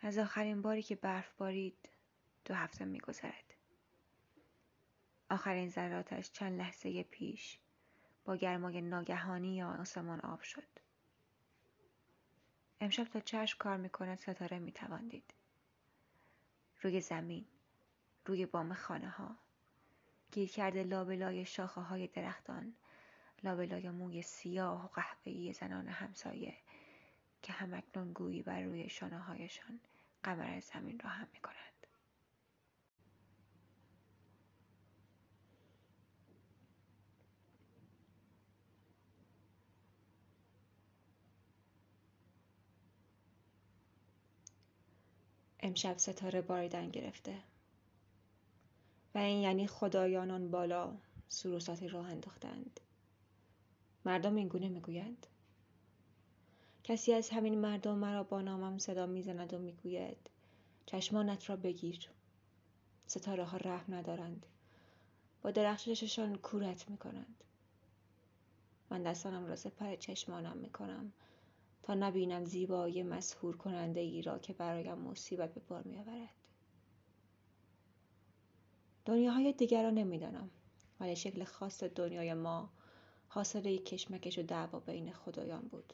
از آخرین باری که برف بارید دو هفته میگذرد. آخرین ذراتش چند لحظه پیش با گرمای ناگهانی یا آسمان آب شد. امشب تا چشم کار می‌کند ستاره می‌توان دید روی زمین روی بام خانه ها گیر کرده لابلای شاخه های درختان لابلای موی سیاه و قهوه‌ای زنان همسایه که همکنون گویی بر روی شانه هایشان قمر زمین را هم می کنند. امشب ستاره باریدن گرفته. و این یعنی خدایانان بالا سروساتی راه انداختند. مردم اینگونه می‌گویند. کسی از همین مردم مرا با نامم صدا می‌زند و می‌گوید چشمانت را بگیر. ستاره ها رحم ندارند. با درخشششان کورت می‌کنند. من دستانم را سپر چشمانم می‌کنم تا نبینم زیبایی مسهور کننده ای را که برایم مصیبت به بار میآورد. دنیاهای دیگر را نمی‌دانم ولی شکل خاص دنیای ما حاصل کشمکش و دعوا بین خدایان بود.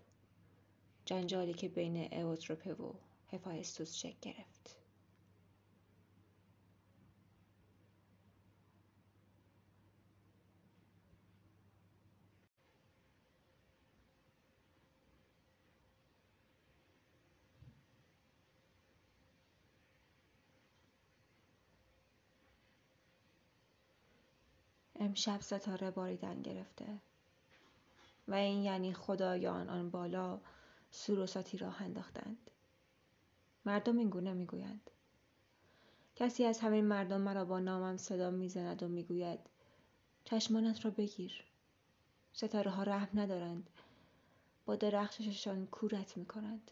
جنجالی که بین اوتروپه و هفایستوس شکل گرفت. امشب ستاره باریدن گرفته و این یعنی خدایان آن بالا سوروساتی راه انداختند. مردم اینگونه می‌گویند. کسی از همین مردم مرا با نامم صدا می‌زند و می‌گوید چشمانت را بگیر. ستاره ها رحم ندارند. با درخشششان کورت می‌کنند.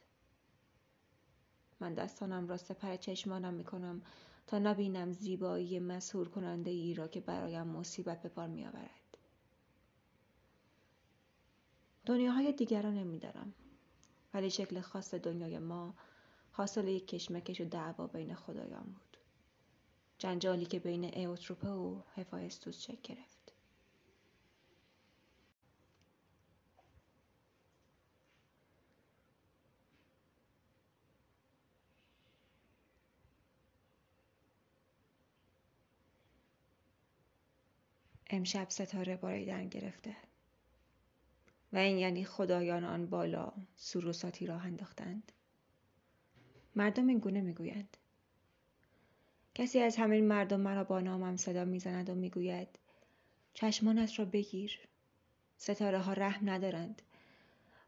من دستانم را سپر چشمانم می‌کنم تا نبینم زیبایی مسهور کننده ای را که برایم مصیبت به بار می آورد. دنیاهای دیگر را نمی‌دانم. ولی شکل خاص دنیای ما حاصل یک کشمکش و دعوا بین خدایان بود. جنجالی که بین ایوتروپه و هفایستوس شکل گرفت. امشب ستاره باریدن گرفته. و این یعنی خدایان آن بالا سوروساتی راه انداختند. مردم این گونه می‌گویند. کسی از همین مردم مرا با نامم صدا می‌زند و می‌گوید چشمانت را بگیر. ستاره ها رحم ندارند.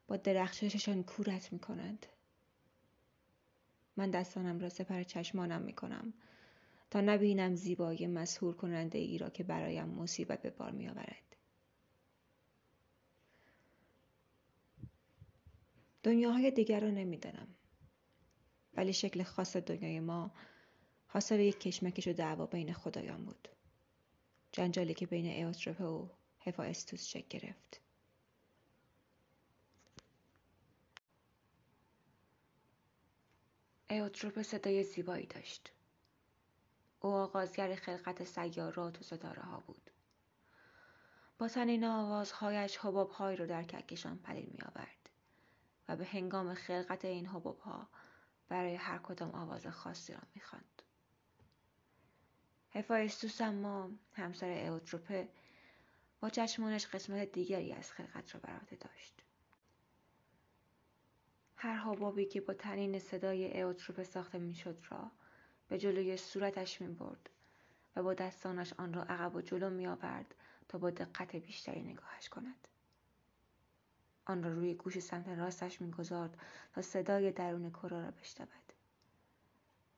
با درخشششان کورت می‌کنند. من دستانم را سپر چشمانم می‌کنم تا نبینم زیبایی مسهور کننده ای را که برایم مصیبت به بار می دنیاهای دیگر را نمی‌دانم. ولی شکل خاص دنیای ما حاصل یک کشمکش و دعوا بین خدایان بود. جنجالی که بین ایوتروپه و هفایستوس شکل گرفت. ایوتروپه صدای زیبایی داشت. او آغازگر خلقت سیارات و ستاره ها بود. با تنین آوازهایش حبابهایی را در ککشان پدید می آورد و به هنگام خلقت این ها برای هر کدام آواز خاصی را می خواند. هفایستوس اما همسر اوتروپه با چشمانش قسمت دیگری از خلقت را بر داشت. هر حبابی که با تنین صدای اوتروپه ساخته می‌شد را به جلوی صورتش می برد و با دستانش آن را عقب و جلو می آورد تا با دقت بیشتری نگاهش کند. آن را روی گوش سمت راستش می‌گذارد تا صدای درون کرا را بشنود.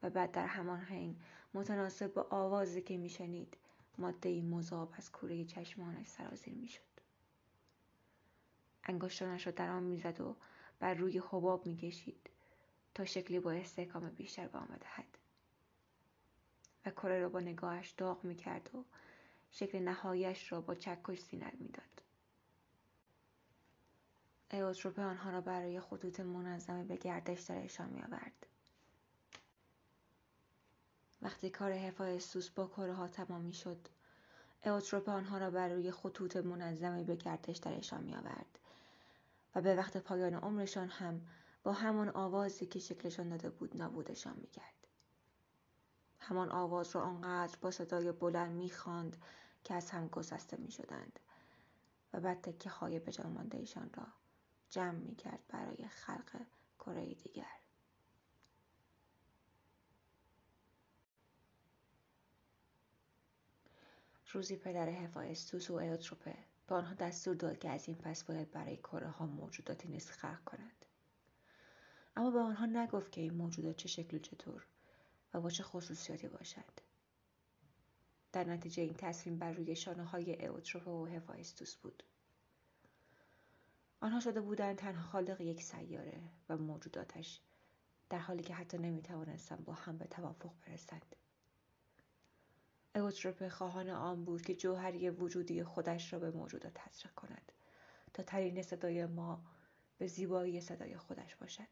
و بعد در همان حین متناسب با آوازی که میشنید ماده مذاب از کوره چشمانش سرازیر می‌شد. انگشتانش را در آن می‌زد و بر روی حباب می‌کشید تا شکلی با استحکام بیشتر به آن بدهد. و کره را با نگاهش داغ می کرد و شکل نهایش را با چکش سینر می داد. ایوتروپه آنها را برای خطوط منظمه به گردش درشان می آورد. وقتی کار هفایستوس با کره ها تمام می شد اوتروپ آنها را بر روی خطوط منظمی به گردش درشان می آورد و به وقت پایان عمرشان هم با همان آوازی که شکلشان داده بود نابودشان می کرد. همان آواز را آنقدر با صدای بلند می خاند که از هم گسسته می شدند و بعد تکه های به ایشان را جمع می کرد برای خلق کره دیگر. روزی پدر هفایستوس و ایوتروپه به آنها دستور داد که از این پس باید برای کره ها موجوداتی نیز خلق کنند. اما به آنها نگفت که این موجودات چه شکل و چطور و با چه خصوصیاتی باشند. در نتیجه این تصمیم بر روی شانه های و هفایستوس بود. آنها شده بودند تنها خالق یک سیاره و موجوداتش در حالی که حتی نمی توانستند با هم به توافق برسند. اوتروپه خواهان آن بود که جوهری وجودی خودش را به موجودات تزریق کند تا ترین صدای ما به زیبایی صدای خودش باشد.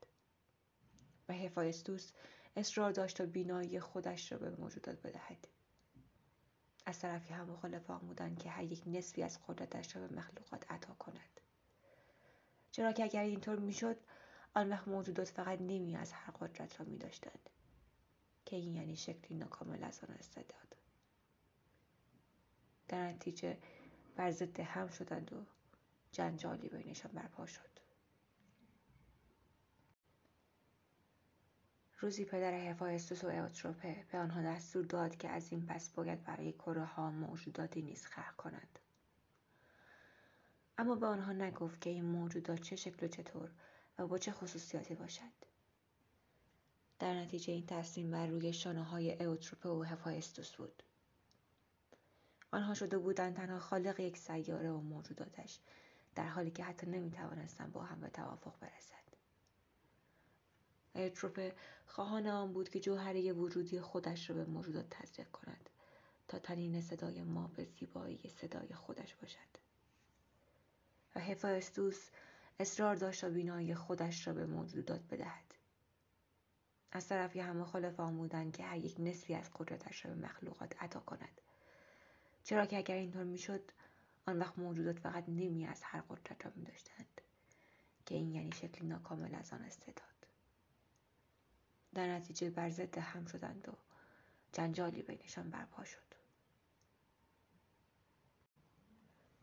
و هفایستوس اصرار داشت تا بینایی خودش را به موجودات بدهد. از طرفی هم مخالف بودند که هر یک نصفی از قدرتش را به مخلوقات عطا کند. چرا که اگر اینطور می‌شد آن وقت موجودات فقط نیمی از هر قدرت را می داشتند. که این یعنی شکلی ناکامل از آن استعداد در نتیجه بر ضد هم شدند و جنجالی بینشان برپا شد. روزی پدر هفایستوس و اوتروپه به آنها دستور داد که از این پس باید برای کره ها موجوداتی نیز خلق کنند. اما به آنها نگفت که این موجودات چه شکل و چطور و با چه خصوصیاتی باشد. در نتیجه این تصمیم بر روی شانه های اوتروپه و هفایستوس بود. آنها شده بودند تنها خالق یک سیاره و موجوداتش در حالی که حتی نمی توانستند با هم به توافق برسند ایتروپه خواهان آن بود که جوهره وجودی خودش را به موجودات تزریق کند تا تنین صدای ما به زیبایی صدای خودش باشد. و هفایستوس اصرار داشت تا بینایی خودش را به موجودات بدهد. از طرفی هم مخالف آن بودند که هر یک نصفی از قدرتش را به مخلوقات عطا کند. چرا که اگر اینطور می‌شد آن وقت موجودات فقط نیمی از هر قدرت را می داشتند که این یعنی شکلی ناکامل از آن استعداد. در نتیجه بر ضد هم شدند و جنجالی بینشان برپا شد.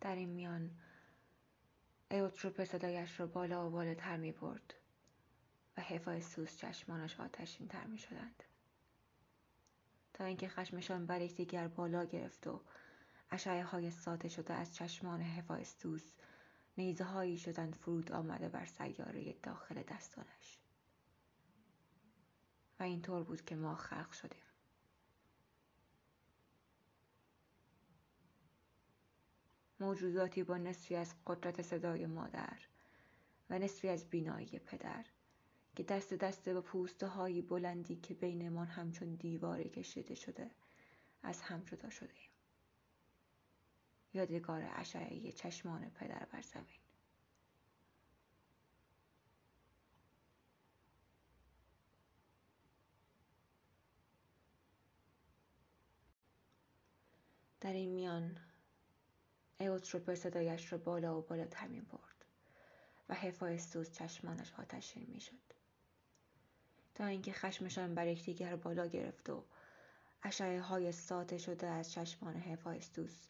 در این میان ایوتروپ صدایش را بالا و بالاتر می برد و هفایستوس چشمانش آتشین تر می شدند تا اینکه خشمشان بر یکدیگر بالا گرفت و اشعه های ساطع شده از چشمان هفایستوس نیزه هایی شدند فرود آمده بر سیاره داخل دستانش. و اینطور بود که ما خلق شدیم. موجوداتی با نصفی از قدرت صدای مادر و نصفی از بینایی پدر که دست دسته با پوسته های بلندی که بینمان همچون دیواری کشیده شده از هم جدا شده ایم. یادگار اشعه چشمان پدر بر زمین در این میان ایوتروپر صدایش را بالا و بالاتر می برد و هفایستوس چشمانش آتشین می شد تا اینکه خشمشان بر یکدیگر بالا گرفت و اشعه های ساطع شده از چشمان هفایستوس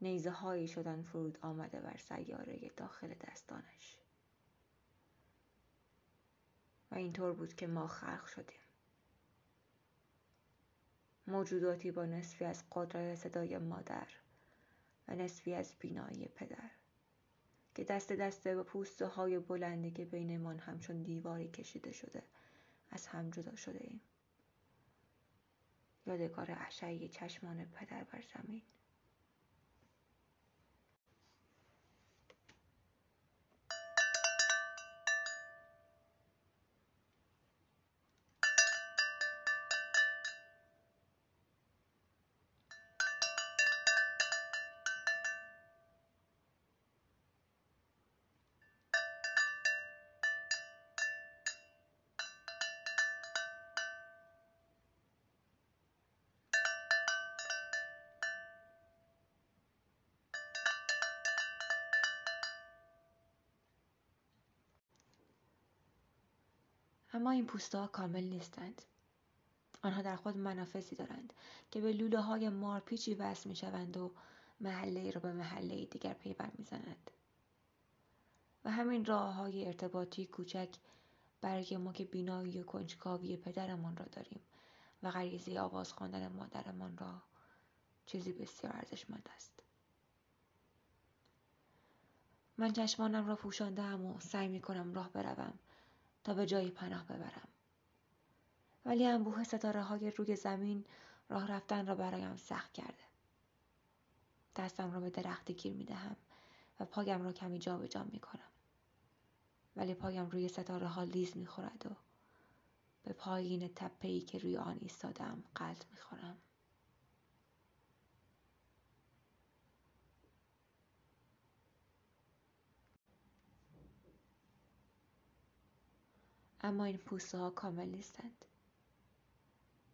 نیزه هایی شدن فرود آمده بر سیاره داخل دستانش. و اینطور بود که ما خلق شدیم. موجوداتی با نصفی از قدرت صدای مادر و نصفی از بینایی پدر که دست دسته به پوسته های بلندی که بینمان همچون دیواری کشیده شده از هم جدا شده ایم. یادگار اشعه چشمان پدر بر زمین. اما این پوسته کامل نیستند. آنها در خود منافذی دارند که به لوله های مارپیچی وصل می شوند و محله را به محله دیگر پیوند می زند. و همین راه های ارتباطی کوچک برای ما که بینایی و کنجکاوی پدرمان را داریم و غریزه آواز خواندن مادرمان را چیزی بسیار ارزشمند است. من چشمانم را پوشاندم و سعی می کنم راه بروم. تا به جایی پناه ببرم. ولی انبوه ستاره های روی زمین راه رفتن را برایم سخت کرده. دستم را به درختی گیر می دهم و پایم را کمی جابجا جا می کنم. ولی پایم روی ستاره ها لیز می خورد و به پایین تپه ای که روی آن ایستادم قلط می خورم. اما این پوسته ها کامل نیستند.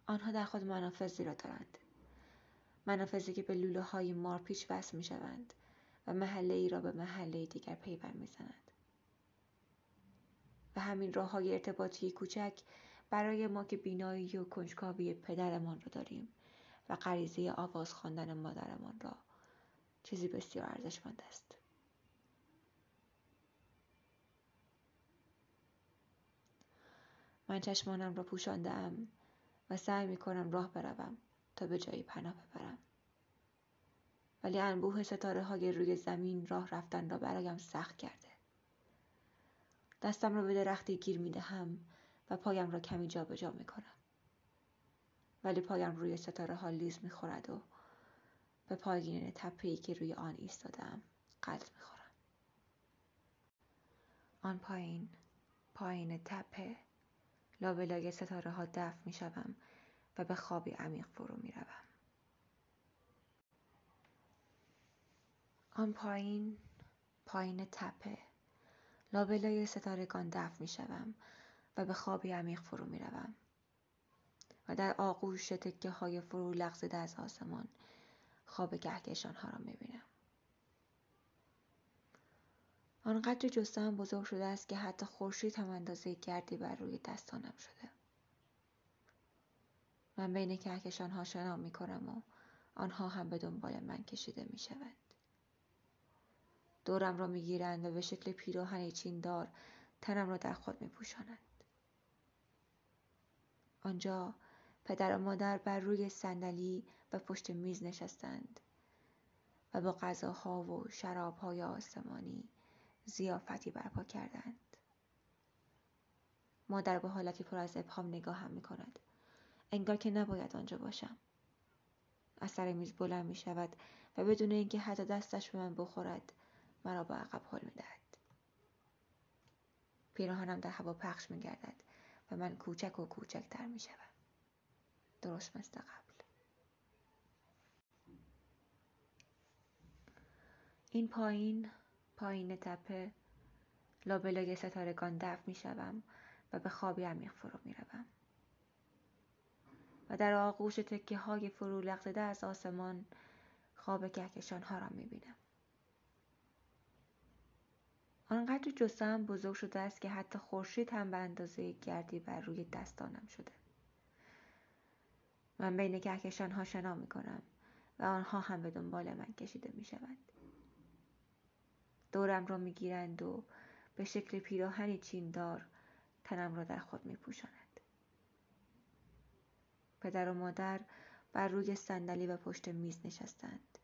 آنها در خود منافذی را دارند. منافذی که به لوله های مارپیچ وصل می شوند و محله ای را به محله دیگر پیوند می زنند. و همین راه های ارتباطی کوچک برای ما که بینایی و کنجکاوی پدرمان را داریم و غریزه آواز خواندن مادرمان را چیزی بسیار ارزشمند است. من چشمانم را پوشاندم و سعی می کنم راه بروم تا به جایی پناه ببرم. ولی انبوه ستاره های روی زمین راه رفتن را برایم سخت کرده. دستم را به درختی گیر می دهم و پایم را کمی جابجا جا می کنم. ولی پایم روی ستاره ها لیز می خورد و به پایین تپه که روی آن ایستادم قلط می خورم. آن پایین پایین تپه لابلای ستاره ها دفع می شوم و به خوابی عمیق فرو می روم. آن پایین پایین تپه لابلای ستارگان دفع می شوم و به خوابی عمیق فرو می روم. و در آغوش تکه های فرو لغزیده از آسمان خواب کهکشان ها را می بینم. آنقدر جستم بزرگ شده است که حتی خورشید هم اندازه گردی بر روی دستانم شده. من بین کهکشان ها شنا می کنم و آنها هم به دنبال من کشیده می شوند. دورم را می گیرند و به شکل پیراهن چیندار تنم را در خود می پوشانند. آنجا پدر و مادر بر روی صندلی و پشت میز نشستند و با غذاها و شرابهای آسمانی زیافتی برپا کردند. مادر به حالتی پر از ابهام نگاهم می کند. انگار که نباید آنجا باشم. از سر میز بلند می شود و بدون اینکه حتی دستش به من بخورد مرا به عقب حل می دهد. پیراهنم در هوا پخش می گردد و من کوچک و کوچکتر می شود. درست مثل قبل. این پایین پایین تپه لابلای ستارگان دفع می شوم و به خوابی عمیق فرو می روم. و در آغوش تکه های فرو لغزده از آسمان خواب کهکشان ها را می بینم. آنقدر جسم بزرگ شده است که حتی خورشید هم به اندازه گردی بر روی دستانم شده. من بین کهکشان ها شنا می کنم و آنها هم به دنبال من کشیده می شوند. دورم را می گیرند و به شکل پیراهنی چیندار تنم را در خود می پوشانند. پدر و مادر بر روی صندلی و پشت میز نشستند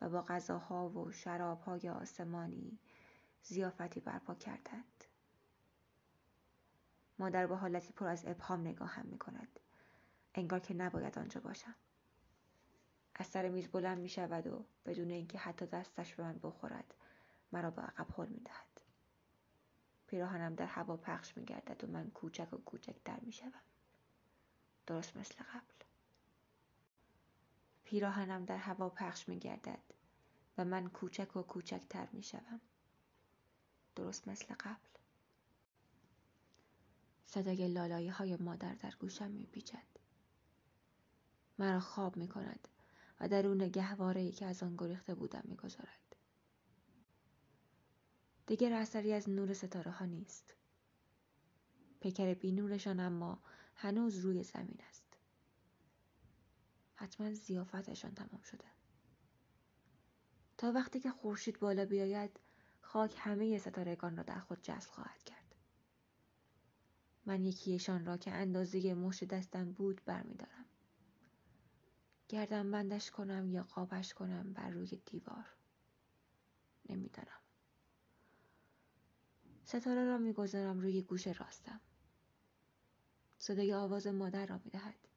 و با غذاها و شرابهای آسمانی زیافتی برپا کردند. مادر با حالتی پر از ابهام نگاهم می کند. انگار که نباید آنجا باشم. از سر میز بلند می شود و بدون اینکه حتی دستش به من بخورد مرا به عقب هل می دهد. پیراهنم در هوا پخش می گردد و من کوچک و کوچکتر می شوم. درست مثل قبل. پیراهنم در هوا پخش می گردد و من کوچک و کوچکتر می شوم. درست مثل قبل. صدای لالایی های مادر در گوشم می پیچد. مرا خواب می کند و درون گهواره ای که از آن گریخته بودم می گذارد. دیگر اثری از نور ستاره ها نیست. پیکر بینورشان اما هنوز روی زمین است. حتما زیافتشان تمام شده. تا وقتی که خورشید بالا بیاید خاک همه ستارگان را در خود جذب خواهد کرد. من یکیشان را که اندازه مشت دستم بود برمیدارم. گردم بندش کنم یا قابش کنم بر روی دیوار. نمی‌دانم. ستاره را می‌گذارم روی گوش راستم صدای آواز مادر را می‌دهد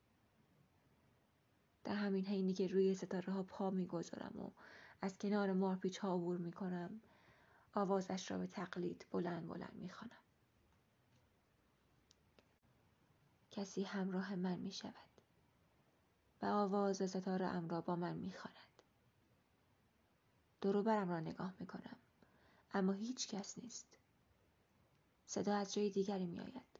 در همین حینی که روی ستاره ها پا می‌گذارم و از کنار مارپیچ ها عبور می‌کنم آوازش را به تقلید بلند بلند می‌خوانم کسی همراه من می شود و آواز ستاره ام را با من می خواند. برم را نگاه می کنم اما هیچ کس نیست. صدا از جای دیگری می آید.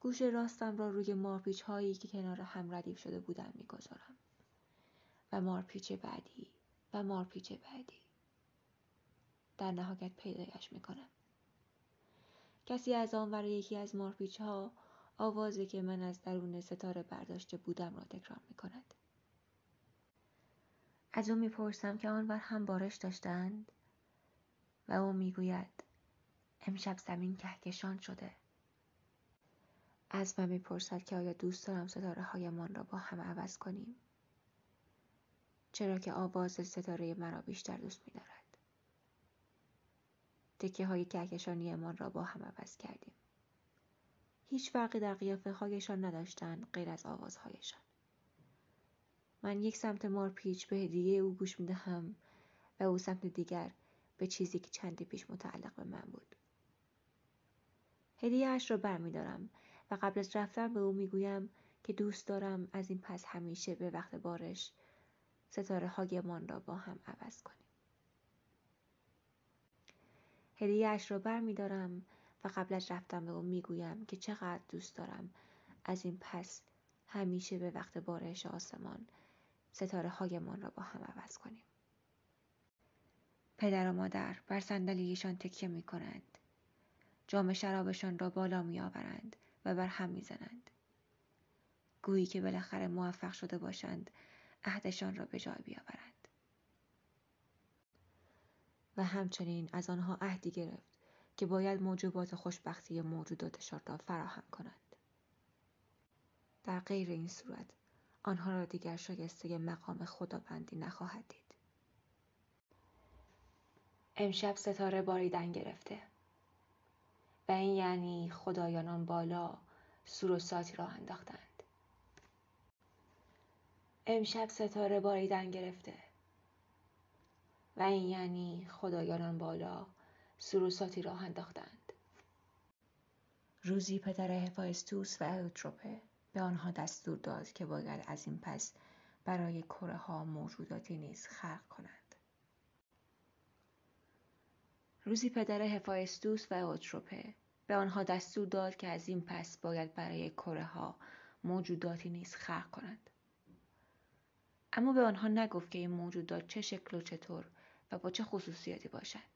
گوش راستم را روی مارپیچ هایی که کنار هم ردیف شده بودن می گذارم. و مارپیچ بعدی و مارپیچ بعدی. در نهایت پیدایش می کنم. کسی از آن ور یکی از مارپیچ ها آوازی که من از درون ستاره برداشته بودم را تکرار می کند. از او می‌پرسم که آنور هم بارش داشتند و او می‌گوید امشب زمین کهکشان شده از من می‌پرسد که آیا دوست دارم ستاره هایمان را با هم عوض کنیم چرا که آواز ستاره مرا بیشتر دوست میدارد تکه های کهکشانیمان را با هم عوض کردیم هیچ فرقی در قیافه هایشان نداشتند غیر از آوازهایشان. من یک سمت مارپیچ به هدیه او گوش می دهم و او سمت دیگر به چیزی که چندی پیش متعلق به من بود. هدیه اش را بر می دارم و قبل از رفتن به او می گویم که دوست دارم از این پس همیشه به وقت بارش ستاره هایمان را با هم عوض کنیم. هدیه اش را بر می دارم و قبل از رفتن به او می‌گویم که چقدر دوست دارم از این پس همیشه به وقت بارش آسمان ستاره هایمان را با هم عوض کنیم. پدر و مادر بر صندلیشان تکیه می کنند. جام شرابشان را بالا می آورند و بر هم می زنند. گویی که بالاخره موفق شده باشند عهدشان را به جای بیاورند. و همچنین از آنها عهدی گرفت که باید موجبات خوشبختی موجوداتشان را فراهم کنند. در غیر این صورت آنها را دیگر شایسته مقام خداوندی نخواهد دید. امشب ستاره باریدن گرفته و این یعنی خدایانان بالا سور و ساتی را انداختند. امشب ستاره باریدن گرفته. و این یعنی خدایانان بالا سروساتی راه انداختند. روزی پدر هفایستوس و اوتروپه به آنها دستور داد که باید از این پس برای کره ها موجوداتی نیز خلق کنند. روزی پدر هفایستوس و اوتروپه به آنها دستور داد که از این پس باید برای کره ها موجوداتی نیز خلق کنند اما به آنها نگفت که این موجودات چه شکل و چطور و با چه خصوصیاتی باشد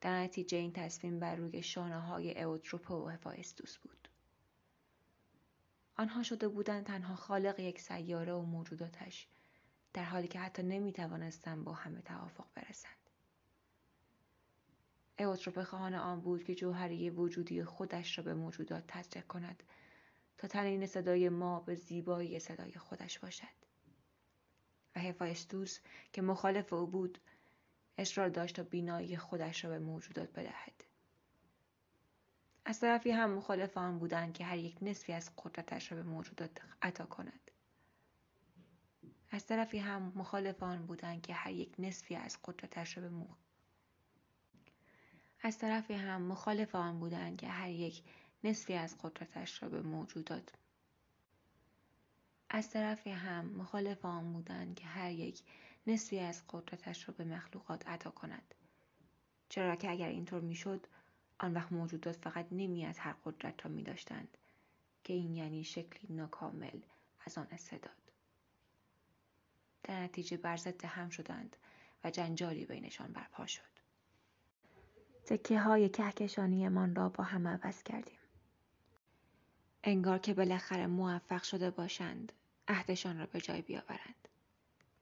در نتیجه این تصمیم بر روی شانه های اوتروپو و هفایستوس بود. آنها شده بودند تنها خالق یک سیاره و موجوداتش در حالی که حتی نمی توانستند با همه توافق برسند. اوتروپه خواهان آن بود که جوهری وجودی خودش را به موجودات تزریق کند تا تنین صدای ما به زیبایی صدای خودش باشد. و هفایستوس که مخالف او بود اصرار داشت تا بینایی خودش را به موجودات بدهد از طرفی هم مخالف آن بودند که هر یک نصفی از قدرتش را به موجودات عطا کند از طرفی هم مخالف آن بودند که هر یک نصفی از قدرتش را به. از طرفی هم مخالف آن بودند که هر یک نصفی از قدرتش را به موجودات از طرفی هم مخالف آن بودند که هر یک نصفی از قدرتش را به مخلوقات عطا کند. چرا که اگر اینطور می‌شد آن وقت موجودات فقط نیمی از هر قدرت را می داشتند که این یعنی شکلی ناکامل از آن استعداد در نتیجه بر هم شدند و جنجالی بینشان برپا شد. تکه های کهکشانیمان را با هم عوض کردیم. انگار که بالاخره موفق شده باشند عهدشان را به جای بیاورند.